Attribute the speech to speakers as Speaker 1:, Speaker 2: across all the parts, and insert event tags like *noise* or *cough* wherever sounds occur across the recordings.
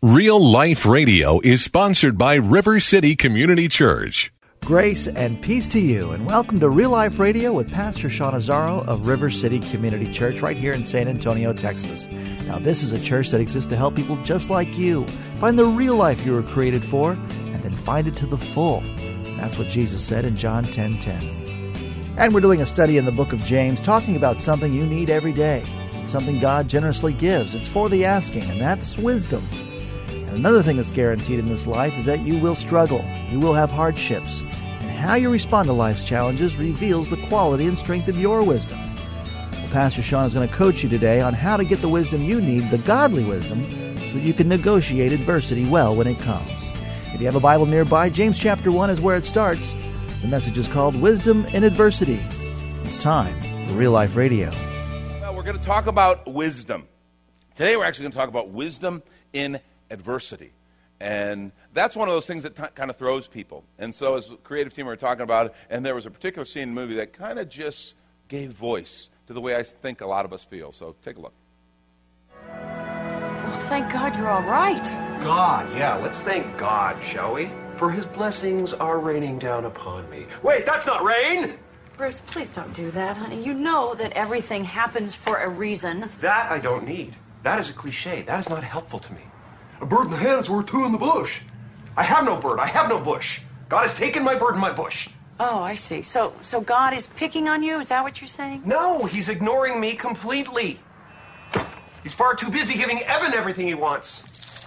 Speaker 1: Real Life Radio is sponsored by River City Community Church.
Speaker 2: Grace and peace to you, and welcome to Real Life Radio with Pastor Sean Azaro of River City Community Church right here in San Antonio, Texas. Now, this is a church that exists to help people just like you find the real life you were created for and then find it to the full. That's what Jesus said in John 10 10. And we're doing a study in the book of James talking about something you need every day, something God generously gives. It's for the asking, and that's wisdom. And another thing that's guaranteed in this life is that you will struggle, you will have hardships, and how you respond to life's challenges reveals the quality and strength of your wisdom. Well, Pastor Sean is going to coach you today on how to get the wisdom you need, the godly wisdom, so that you can negotiate adversity well when it comes. If you have a Bible nearby, James chapter 1 is where it starts. The message is called Wisdom in Adversity. It's time for Real Life Radio.
Speaker 3: Well, we're going to talk about wisdom. Today, we're actually going to talk about wisdom in adversity. And that's one of those things that t- kind of throws people. And so, as a creative team, we were talking about it, and there was a particular scene in the movie that kind of just gave voice to the way I think a lot of us feel. So, take a look.
Speaker 4: Well, thank God you're all right.
Speaker 5: God, yeah, let's thank God, shall we? For his blessings are raining down upon me. Wait, that's not rain!
Speaker 4: Bruce, please don't do that, honey. You know that everything happens for a reason.
Speaker 5: That I don't need. That is a cliche. That is not helpful to me. A bird in the hand is worth two in the bush. I have no bird. I have no bush. God has taken my bird and my bush.
Speaker 4: Oh, I see. So, so God is picking on you? Is that what you're saying?
Speaker 5: No, he's ignoring me completely. He's far too busy giving Evan everything he wants.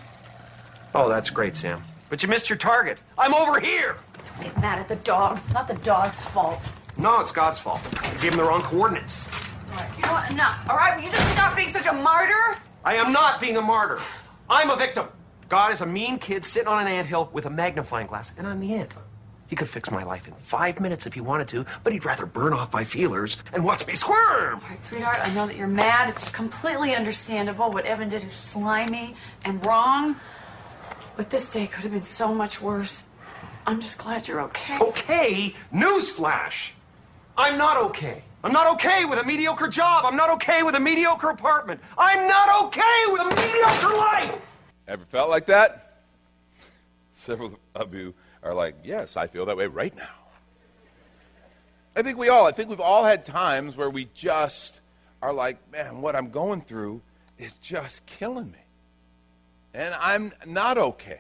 Speaker 5: Oh, that's great, Sam. But you missed your target. I'm over here.
Speaker 4: Don't get mad at the dog. It's not the dog's fault.
Speaker 5: No, it's God's fault. I gave him the wrong coordinates.
Speaker 4: All right, you know what? Enough. All right, will you just stop being such a martyr?
Speaker 5: I am not being a martyr. I'm a victim. God is a mean kid sitting on an anthill with a magnifying glass, and I'm the ant. He could fix my life in five minutes if he wanted to, but he'd rather burn off my feelers and watch me squirm.
Speaker 4: All right, sweetheart, I know that you're mad. It's completely understandable. What Evan did is slimy and wrong. But this day could have been so much worse. I'm just glad you're okay.
Speaker 5: Okay? Newsflash! I'm not okay. I'm not okay with a mediocre job. I'm not okay with a mediocre apartment. I'm not okay with a mediocre life!
Speaker 3: Ever felt like that? Several of you are like, yes, I feel that way right now. I think we all, I think we've all had times where we just are like, man, what I'm going through is just killing me. And I'm not okay.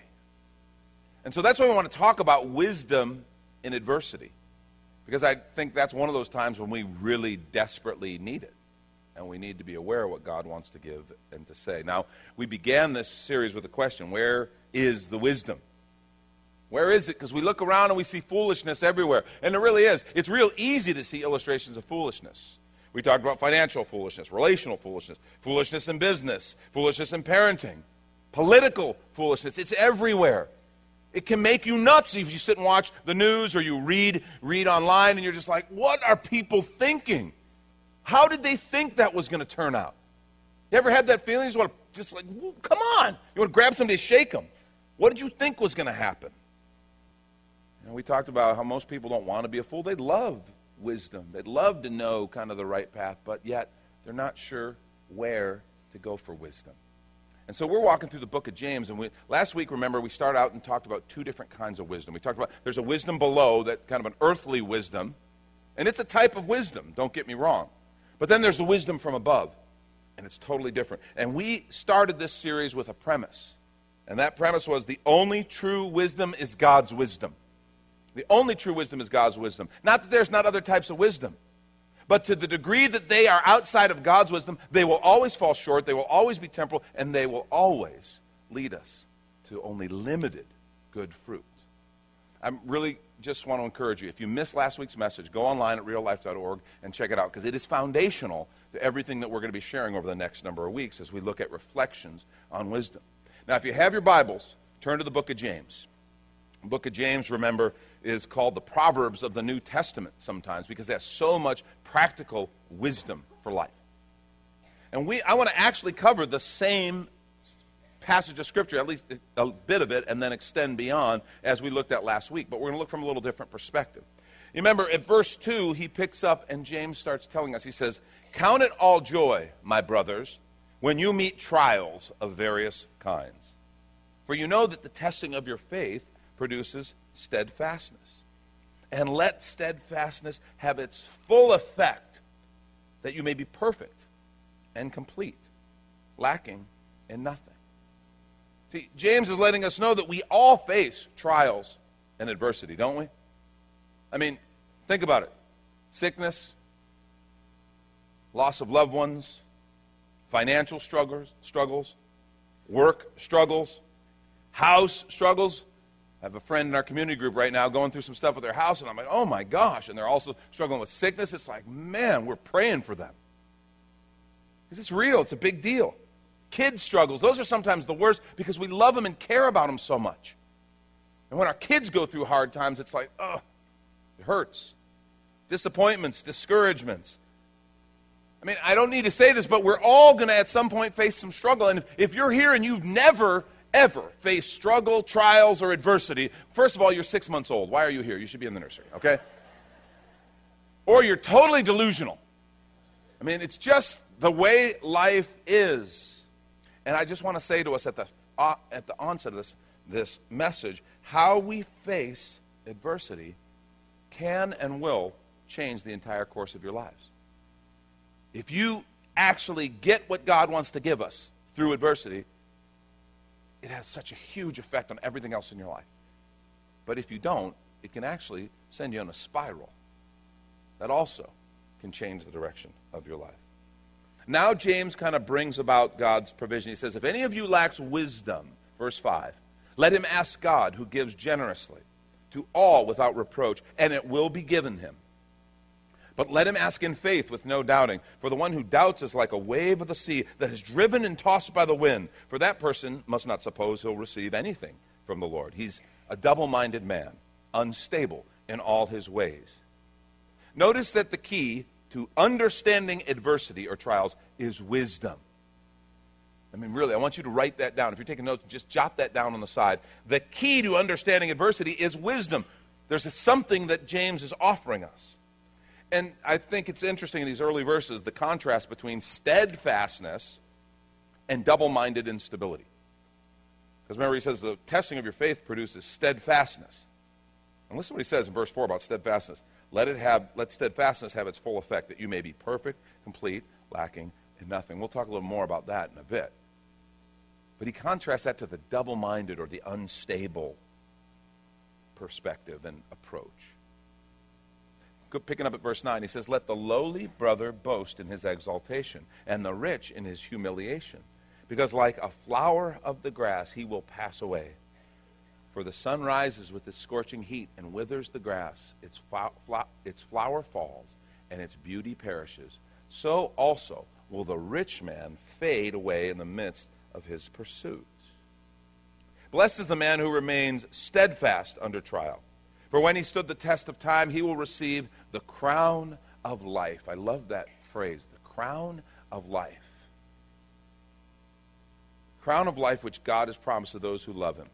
Speaker 3: And so that's why we want to talk about wisdom in adversity. Because I think that's one of those times when we really desperately need it. And we need to be aware of what God wants to give and to say. Now, we began this series with a question Where is the wisdom? Where is it? Because we look around and we see foolishness everywhere. And it really is. It's real easy to see illustrations of foolishness. We talked about financial foolishness, relational foolishness, foolishness in business, foolishness in parenting, political foolishness. It's everywhere. It can make you nuts if you sit and watch the news or you read read online and you're just like, what are people thinking? How did they think that was going to turn out? You ever had that feeling? You just want to just like, come on. You want to grab somebody, shake them. What did you think was going to happen? And we talked about how most people don't want to be a fool. They love wisdom. They'd love to know kind of the right path, but yet they're not sure where to go for wisdom. And so we're walking through the book of James, and we, last week, remember, we started out and talked about two different kinds of wisdom. We talked about there's a wisdom below, that kind of an earthly wisdom, and it's a type of wisdom, don't get me wrong. But then there's the wisdom from above, and it's totally different. And we started this series with a premise, and that premise was the only true wisdom is God's wisdom. The only true wisdom is God's wisdom. Not that there's not other types of wisdom. But to the degree that they are outside of God's wisdom, they will always fall short, they will always be temporal, and they will always lead us to only limited good fruit. I really just want to encourage you if you missed last week's message, go online at reallife.org and check it out because it is foundational to everything that we're going to be sharing over the next number of weeks as we look at reflections on wisdom. Now, if you have your Bibles, turn to the book of James. Book of James, remember, is called the Proverbs of the New Testament sometimes because has so much practical wisdom for life. And we, I want to actually cover the same passage of Scripture, at least a bit of it, and then extend beyond as we looked at last week. But we're going to look from a little different perspective. You remember at verse 2, he picks up and James starts telling us, he says, Count it all joy, my brothers, when you meet trials of various kinds. For you know that the testing of your faith produces steadfastness. And let steadfastness have its full effect, that you may be perfect and complete, lacking in nothing. See, James is letting us know that we all face trials and adversity, don't we? I mean, think about it sickness, loss of loved ones, financial struggles, struggles, work struggles, house struggles. I have a friend in our community group right now going through some stuff with their house, and I'm like, oh my gosh. And they're also struggling with sickness. It's like, man, we're praying for them. Because it's real, it's a big deal. Kids' struggles, those are sometimes the worst because we love them and care about them so much. And when our kids go through hard times, it's like, oh, it hurts. Disappointments, discouragements. I mean, I don't need to say this, but we're all going to at some point face some struggle. And if, if you're here and you've never, ever face struggle, trials, or adversity, first of all, you're six months old. Why are you here? You should be in the nursery, okay? Or you're totally delusional. I mean, it's just the way life is. And I just want to say to us at the, uh, at the onset of this, this message how we face adversity can and will change the entire course of your lives. If you actually get what God wants to give us through adversity, it has such a huge effect on everything else in your life. But if you don't, it can actually send you on a spiral that also can change the direction of your life. Now, James kind of brings about God's provision. He says, If any of you lacks wisdom, verse 5, let him ask God, who gives generously to all without reproach, and it will be given him. But let him ask in faith with no doubting. For the one who doubts is like a wave of the sea that is driven and tossed by the wind. For that person must not suppose he'll receive anything from the Lord. He's a double minded man, unstable in all his ways. Notice that the key to understanding adversity or trials is wisdom. I mean, really, I want you to write that down. If you're taking notes, just jot that down on the side. The key to understanding adversity is wisdom. There's something that James is offering us. And I think it's interesting in these early verses the contrast between steadfastness and double minded instability. Because remember, he says the testing of your faith produces steadfastness. And listen to what he says in verse 4 about steadfastness. Let it have let steadfastness have its full effect, that you may be perfect, complete, lacking in nothing. We'll talk a little more about that in a bit. But he contrasts that to the double minded or the unstable perspective and approach. Picking up at verse 9, he says, Let the lowly brother boast in his exaltation, and the rich in his humiliation. Because like a flower of the grass, he will pass away. For the sun rises with its scorching heat and withers the grass, its, its flower falls, and its beauty perishes. So also will the rich man fade away in the midst of his pursuits. Blessed is the man who remains steadfast under trial. For when he stood the test of time, he will receive the crown of life. I love that phrase, the crown of life. Crown of life which God has promised to those who love him.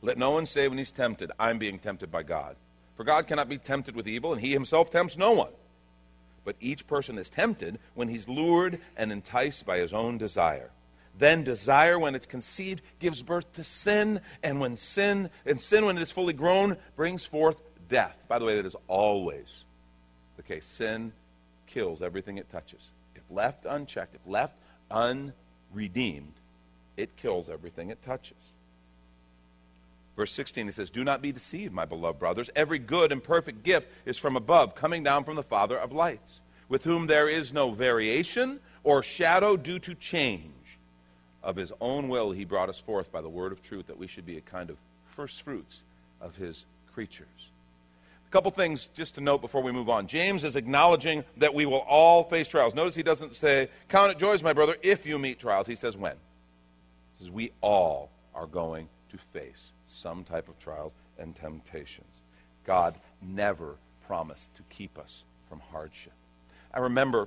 Speaker 3: Let no one say when he's tempted, I'm being tempted by God. For God cannot be tempted with evil, and he himself tempts no one. But each person is tempted when he's lured and enticed by his own desire. Then desire, when it's conceived, gives birth to sin, and when sin, and sin, when it is fully grown, brings forth death. By the way, that is always the case. Sin kills everything it touches. If left unchecked, if left unredeemed, it kills everything it touches. Verse 16, he says, Do not be deceived, my beloved brothers. Every good and perfect gift is from above, coming down from the Father of lights, with whom there is no variation or shadow due to change. Of his own will, he brought us forth by the word of truth, that we should be a kind of first fruits of his creatures. A couple things just to note before we move on. James is acknowledging that we will all face trials. Notice he doesn't say, Count it joys, my brother, if you meet trials. He says when. He says we all are going to face some type of trials and temptations. God never promised to keep us from hardship. I remember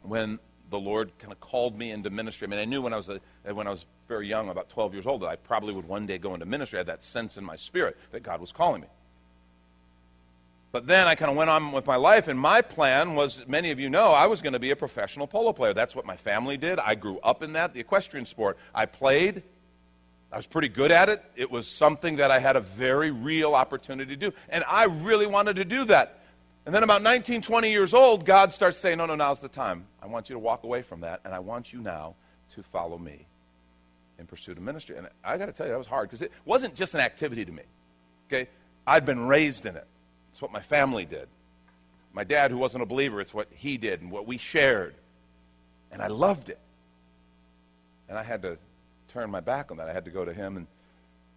Speaker 3: when the Lord kind of called me into ministry. I mean, I knew when I was a, when I was very young, about 12 years old, that I probably would one day go into ministry. I had that sense in my spirit that God was calling me. But then I kind of went on with my life, and my plan was, many of you know, I was going to be a professional polo player. That's what my family did. I grew up in that, the equestrian sport. I played. I was pretty good at it. It was something that I had a very real opportunity to do. And I really wanted to do that. And then about 19, 20 years old, God starts saying, No, no, now's the time. I want you to walk away from that, and I want you now to follow me in pursuit of ministry. And I got to tell you, that was hard because it wasn't just an activity to me. Okay? I'd been raised in it. It's what my family did. My dad, who wasn't a believer, it's what he did and what we shared. And I loved it. And I had to turn my back on that. I had to go to him and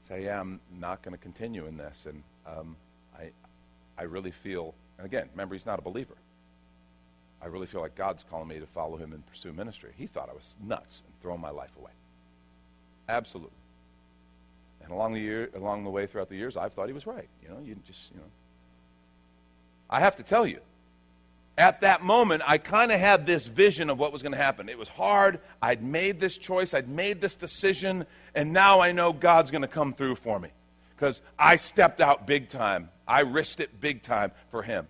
Speaker 3: say, Yeah, I'm not going to continue in this. And um, I, I really feel, and again, remember, he's not a believer. I really feel like God's calling me to follow him and pursue ministry. He thought I was nuts and throwing my life away. Absolutely. And along the year, along the way throughout the years, I've thought he was right. You know, you just, you know, I have to tell you, at that moment, I kind of had this vision of what was going to happen. It was hard. I'd made this choice, I'd made this decision, and now I know God's going to come through for me because I stepped out big time. I risked it big time for Him.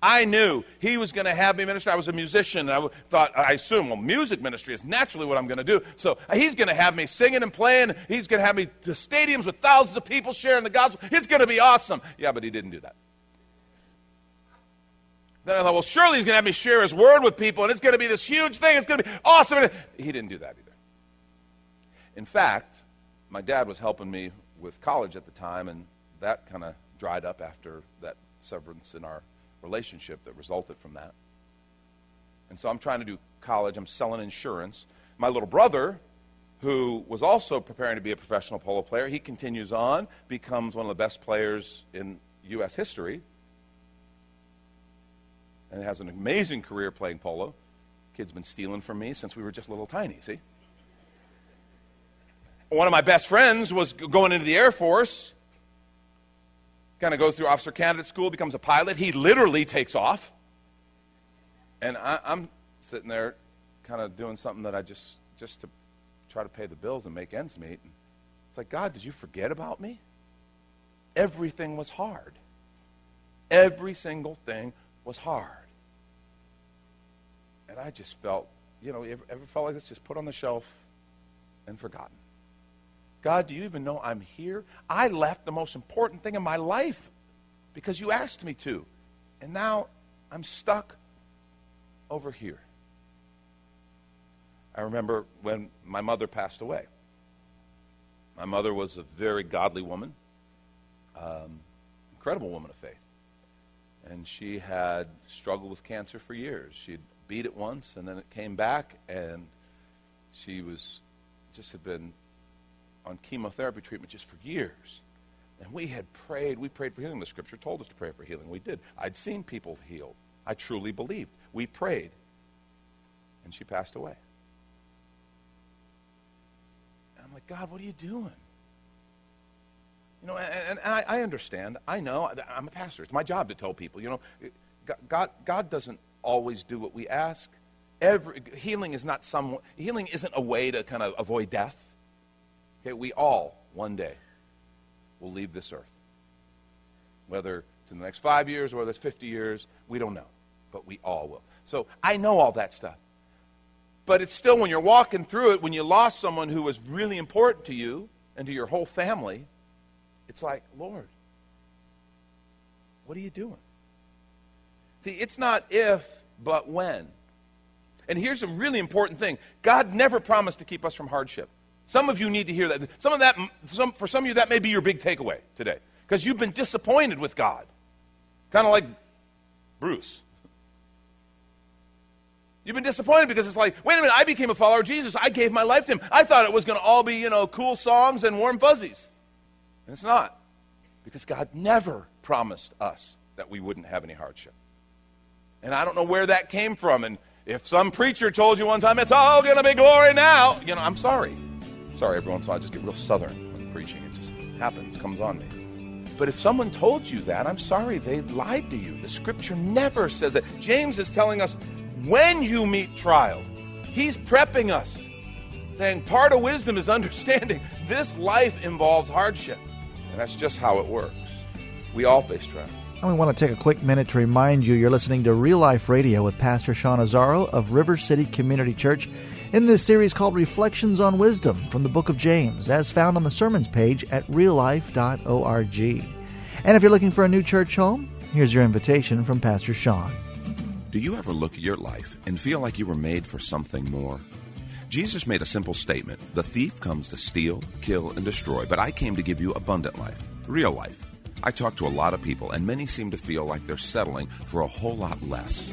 Speaker 3: I knew he was going to have me minister. I was a musician. And I thought, I assume, well, music ministry is naturally what I'm going to do. So uh, he's going to have me singing and playing. He's going to have me to stadiums with thousands of people sharing the gospel. It's going to be awesome. Yeah, but he didn't do that. Then I thought, well, surely he's going to have me share his word with people, and it's going to be this huge thing. It's going to be awesome. He didn't do that either. In fact, my dad was helping me with college at the time, and that kind of dried up after that severance in our relationship that resulted from that. And so I'm trying to do college. I'm selling insurance. My little brother, who was also preparing to be a professional polo player, he continues on, becomes one of the best players in U.S. history and has an amazing career playing polo. Kid's been stealing from me since we were just little tiny, see? One of my best friends was going into the Air Force, kind of goes through officer candidate school, becomes a pilot. He literally takes off. And I, am sitting there kind of doing something that I just, just to try to pay the bills and make ends meet. It's like, God, did you forget about me? Everything was hard. Every single thing was hard. And I just felt, you know, ever, ever felt like this just put on the shelf and forgotten? God, do you even know I'm here? I left the most important thing in my life because you asked me to. And now I'm stuck over here. I remember when my mother passed away. My mother was a very godly woman, um, incredible woman of faith and she had struggled with cancer for years. She'd beat it once, and then it came back, and she was just had been on chemotherapy treatment just for years. And we had prayed. We prayed for healing. The scripture told us to pray for healing. We did. I'd seen people healed. I truly believed. We prayed. And she passed away. And I'm like, God, what are you doing? You know, and, and I, I, understand. I know. I'm a pastor. It's my job to tell people. You know, God, God doesn't always do what we ask. Every healing is not some. Healing isn't a way to kind of avoid death. Okay, we all one day will leave this earth. Whether it's in the next five years or whether it's 50 years, we don't know. But we all will. So I know all that stuff. But it's still when you're walking through it, when you lost someone who was really important to you and to your whole family, it's like, Lord, what are you doing? See, it's not if, but when. And here's a really important thing God never promised to keep us from hardship. Some of you need to hear that. Some of that, some, for some of you, that may be your big takeaway today. Because you've been disappointed with God. Kind of like Bruce. You've been disappointed because it's like, wait a minute, I became a follower of Jesus. I gave my life to him. I thought it was going to all be, you know, cool songs and warm fuzzies. And it's not. Because God never promised us that we wouldn't have any hardship. And I don't know where that came from. And if some preacher told you one time, it's all going to be glory now, you know, I'm sorry. Sorry, every once in a while I just get real southern when preaching. It just happens, comes on me. But if someone told you that, I'm sorry, they lied to you. The scripture never says that. James is telling us when you meet trials, he's prepping us, saying part of wisdom is understanding this life involves hardship. And that's just how it works. We all face trials.
Speaker 2: And we want to take a quick minute to remind you you're listening to Real Life Radio with Pastor Sean Azaro of River City Community Church in this series called Reflections on Wisdom from the Book of James, as found on the sermons page at reallife.org. And if you're looking for a new church home, here's your invitation from Pastor Sean.
Speaker 6: Do you ever look at your life and feel like you were made for something more? Jesus made a simple statement The thief comes to steal, kill, and destroy, but I came to give you abundant life, real life. I talk to a lot of people, and many seem to feel like they're settling for a whole lot less.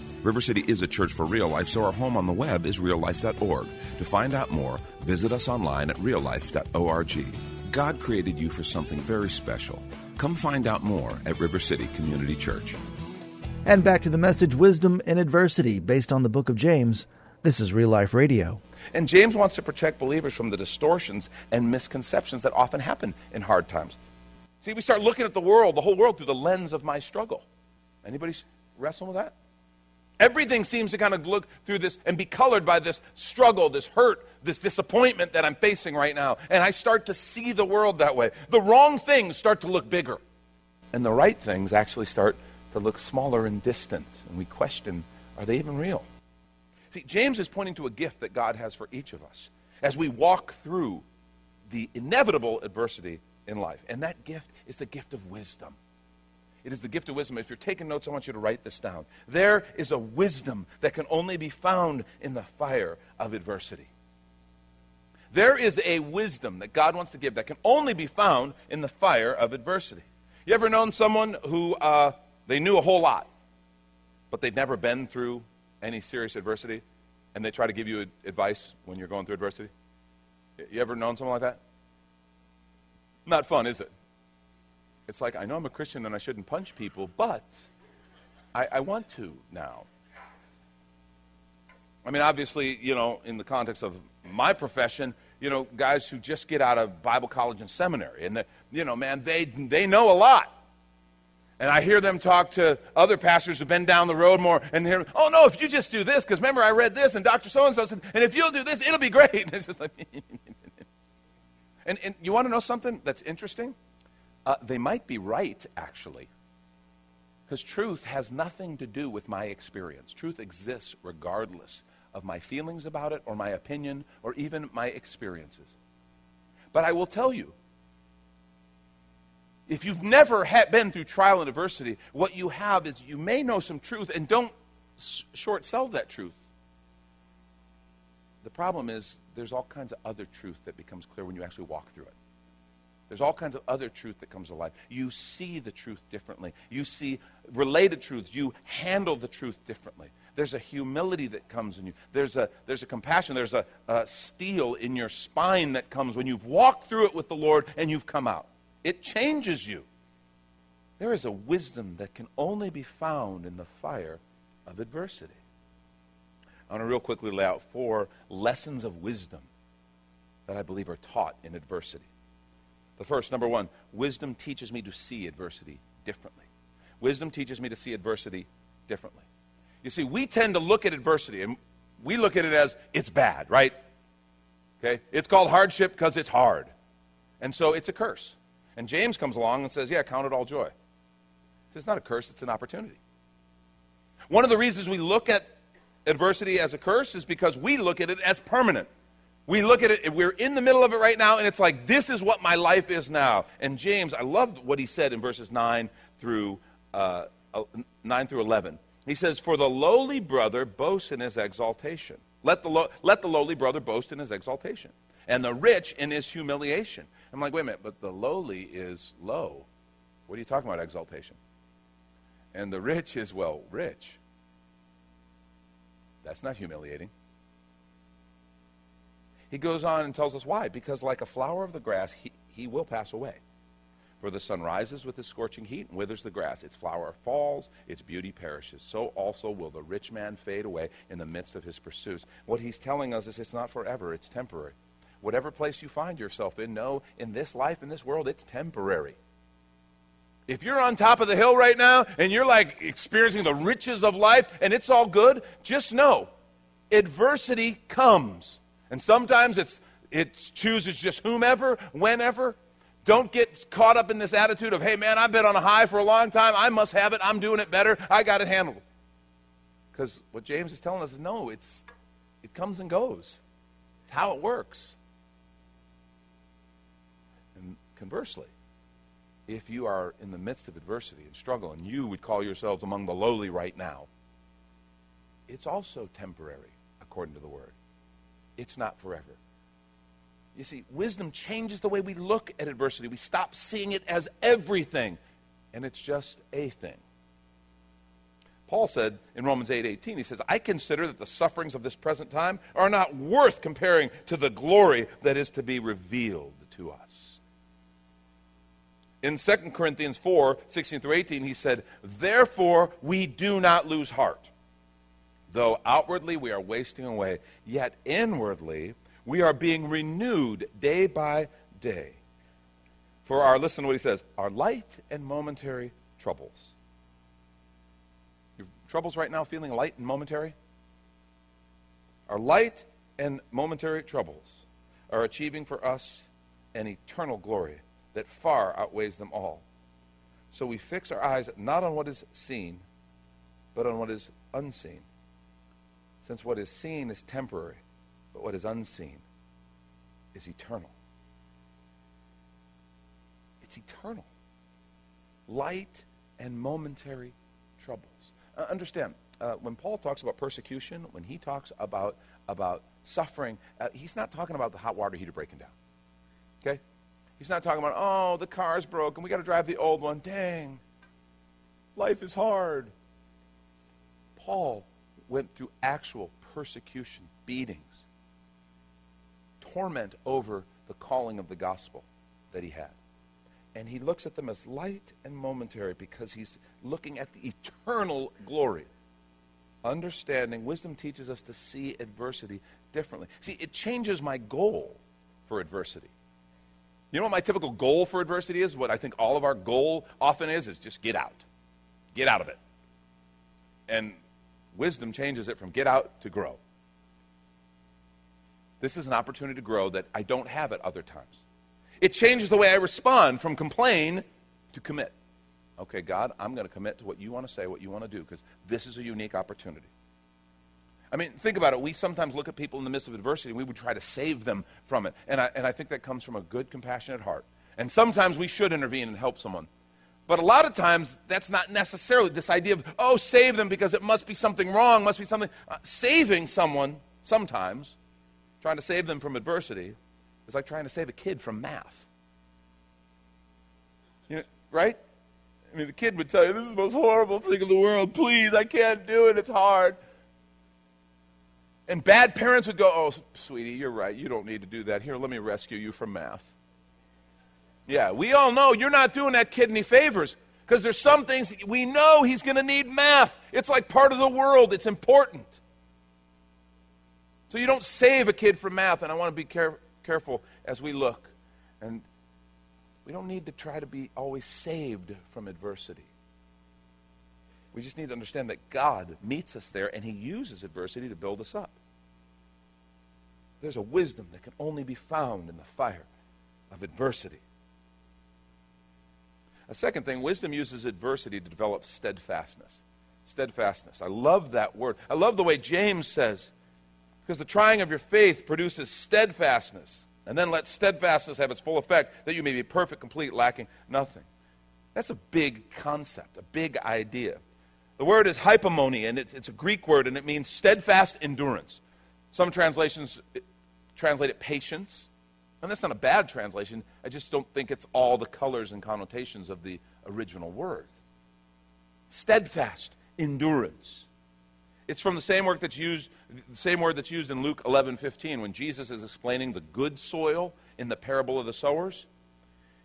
Speaker 6: River City is a church for real life, so our home on the web is reallife.org. To find out more, visit us online at reallife.org. God created you for something very special. Come find out more at River City Community Church.
Speaker 2: And back to the message Wisdom in Adversity, based on the book of James. This is Real Life Radio.
Speaker 3: And James wants to protect believers from the distortions and misconceptions that often happen in hard times. See, we start looking at the world, the whole world, through the lens of my struggle. Anybody wrestling with that? Everything seems to kind of look through this and be colored by this struggle, this hurt, this disappointment that I'm facing right now. And I start to see the world that way. The wrong things start to look bigger, and the right things actually start to look smaller and distant. And we question are they even real? See, James is pointing to a gift that God has for each of us as we walk through the inevitable adversity in life. And that gift is the gift of wisdom. It is the gift of wisdom. If you're taking notes, I want you to write this down. There is a wisdom that can only be found in the fire of adversity. There is a wisdom that God wants to give that can only be found in the fire of adversity. You ever known someone who uh, they knew a whole lot, but they'd never been through any serious adversity, and they try to give you advice when you're going through adversity? You ever known someone like that? Not fun, is it? It's like, I know I'm a Christian and I shouldn't punch people, but I, I want to now. I mean, obviously, you know, in the context of my profession, you know, guys who just get out of Bible college and seminary, and, the, you know, man, they, they know a lot. And I hear them talk to other pastors who've been down the road more, and hear, oh no, if you just do this, because remember I read this, and Dr. So and so said, and if you'll do this, it'll be great. *laughs* And it's just like, *laughs* and, and you want to know something that's interesting? Uh, they might be right, actually. Because truth has nothing to do with my experience. Truth exists regardless of my feelings about it, or my opinion, or even my experiences. But I will tell you if you've never been through trial and adversity, what you have is you may know some truth and don't short sell that truth. The problem is there's all kinds of other truth that becomes clear when you actually walk through it. There's all kinds of other truth that comes alive. You see the truth differently. You see related truths. You handle the truth differently. There's a humility that comes in you. There's a, there's a compassion. There's a, a steel in your spine that comes when you've walked through it with the Lord and you've come out. It changes you. There is a wisdom that can only be found in the fire of adversity. I want to real quickly lay out four lessons of wisdom that I believe are taught in adversity. The first, number one, wisdom teaches me to see adversity differently. Wisdom teaches me to see adversity differently. You see, we tend to look at adversity and we look at it as it's bad, right? Okay? It's called hardship because it's hard. And so it's a curse. And James comes along and says, Yeah, count it all joy. It's not a curse, it's an opportunity. One of the reasons we look at adversity as a curse is because we look at it as permanent. We look at it, we're in the middle of it right now, and it's like, this is what my life is now. And James, I loved what he said in verses 9 through, uh, 9 through 11. He says, For the lowly brother boasts in his exaltation. Let the, lo- let the lowly brother boast in his exaltation. and the rich in his humiliation. I'm like, wait a minute, but the lowly is low. What are you talking about, exaltation? And the rich is, well, rich. That's not humiliating. He goes on and tells us why. Because, like a flower of the grass, he, he will pass away. For the sun rises with its scorching heat and withers the grass. Its flower falls, its beauty perishes. So also will the rich man fade away in the midst of his pursuits. What he's telling us is it's not forever, it's temporary. Whatever place you find yourself in, know in this life, in this world, it's temporary. If you're on top of the hill right now and you're like experiencing the riches of life and it's all good, just know adversity comes. And sometimes it's it chooses just whomever, whenever. Don't get caught up in this attitude of, hey man, I've been on a high for a long time. I must have it. I'm doing it better. I got it handled. Because what James is telling us is no, it's it comes and goes. It's how it works. And conversely, if you are in the midst of adversity and struggle and you would call yourselves among the lowly right now, it's also temporary, according to the word. It's not forever. You see, wisdom changes the way we look at adversity. We stop seeing it as everything, and it's just a thing. Paul said in Romans 8 18, he says, I consider that the sufferings of this present time are not worth comparing to the glory that is to be revealed to us. In 2 Corinthians 4 16 through 18, he said, Therefore we do not lose heart. Though outwardly we are wasting away, yet inwardly we are being renewed day by day. For our, listen to what he says, our light and momentary troubles. Your troubles right now feeling light and momentary? Our light and momentary troubles are achieving for us an eternal glory that far outweighs them all. So we fix our eyes not on what is seen, but on what is unseen. Since what is seen is temporary, but what is unseen is eternal. It's eternal. Light and momentary troubles. Uh, understand, uh, when Paul talks about persecution, when he talks about, about suffering, uh, he's not talking about the hot water heater breaking down. Okay? He's not talking about, oh, the car's broken. We got to drive the old one. Dang. Life is hard. Paul went through actual persecution, beatings, torment over the calling of the gospel that he had. And he looks at them as light and momentary because he's looking at the eternal glory. Understanding, wisdom teaches us to see adversity differently. See, it changes my goal for adversity. You know what my typical goal for adversity is? What I think all of our goal often is, is just get out. Get out of it. And wisdom changes it from get out to grow. This is an opportunity to grow that I don't have at other times. It changes the way I respond from complain to commit. Okay, God, I'm going to commit to what you want to say, what you want to do, because this is a unique opportunity. I mean, think about it. We sometimes look at people in the midst of adversity and we would try to save them from it. And I, and I think that comes from a good, compassionate heart. And sometimes we should intervene and help someone. But a lot of times, that's not necessarily this idea of, oh, save them because it must be something wrong, must be something. Uh, saving someone sometimes Trying to save them from adversity is like trying to save a kid from math. You know, right? I mean, the kid would tell you, this is the most horrible thing in the world. Please, I can't do it. It's hard. And bad parents would go, oh, sweetie, you're right. You don't need to do that. Here, let me rescue you from math. Yeah, we all know you're not doing that kid any favors because there's some things we know he's going to need math. It's like part of the world, it's important. So you don't save a kid from math, and I want to be care- careful as we look. And we don't need to try to be always saved from adversity. We just need to understand that God meets us there, and He uses adversity to build us up. There's a wisdom that can only be found in the fire of adversity. A second thing, wisdom uses adversity to develop steadfastness. Steadfastness. I love that word. I love the way James says, because the trying of your faith produces steadfastness. And then let steadfastness have its full effect, that you may be perfect, complete, lacking nothing. That's a big concept, a big idea. The word is hypomone, and it's a Greek word, and it means steadfast endurance. Some translations translate it patience. And that's not a bad translation. I just don't think it's all the colors and connotations of the original word. Steadfast endurance. It's from the same word that's used, the same word that's used in Luke 11:15 when Jesus is explaining the good soil in the parable of the sowers.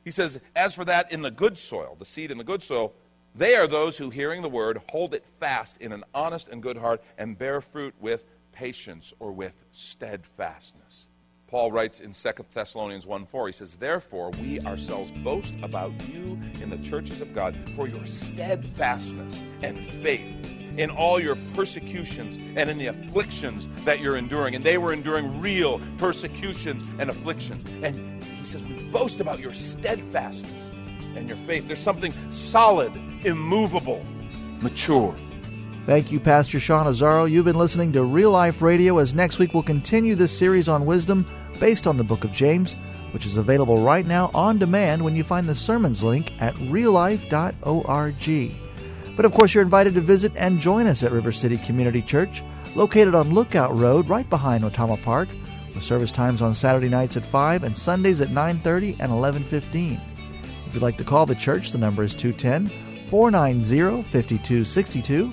Speaker 3: He says, "As for that in the good soil, the seed in the good soil, they are those who hearing the word hold it fast in an honest and good heart and bear fruit with patience or with steadfastness." Paul writes in 2 Thessalonians 1 4, he says, Therefore, we ourselves boast about you in the churches of God for your steadfastness and faith in all your persecutions and in the afflictions that you're enduring. And they were enduring real persecutions and afflictions. And he says, We boast about your steadfastness and your faith. There's something solid, immovable, mature.
Speaker 2: Thank you, Pastor Sean Azaro. You've been listening to Real Life Radio as next week we'll continue this series on wisdom based on the book of James, which is available right now on demand when you find the sermons link at reallife.org. But of course, you're invited to visit and join us at River City Community Church, located on Lookout Road right behind Retama Park, with service times on Saturday nights at 5 and Sundays at 9:30 and 11:15. If you'd like to call the church, the number is 210 490 5262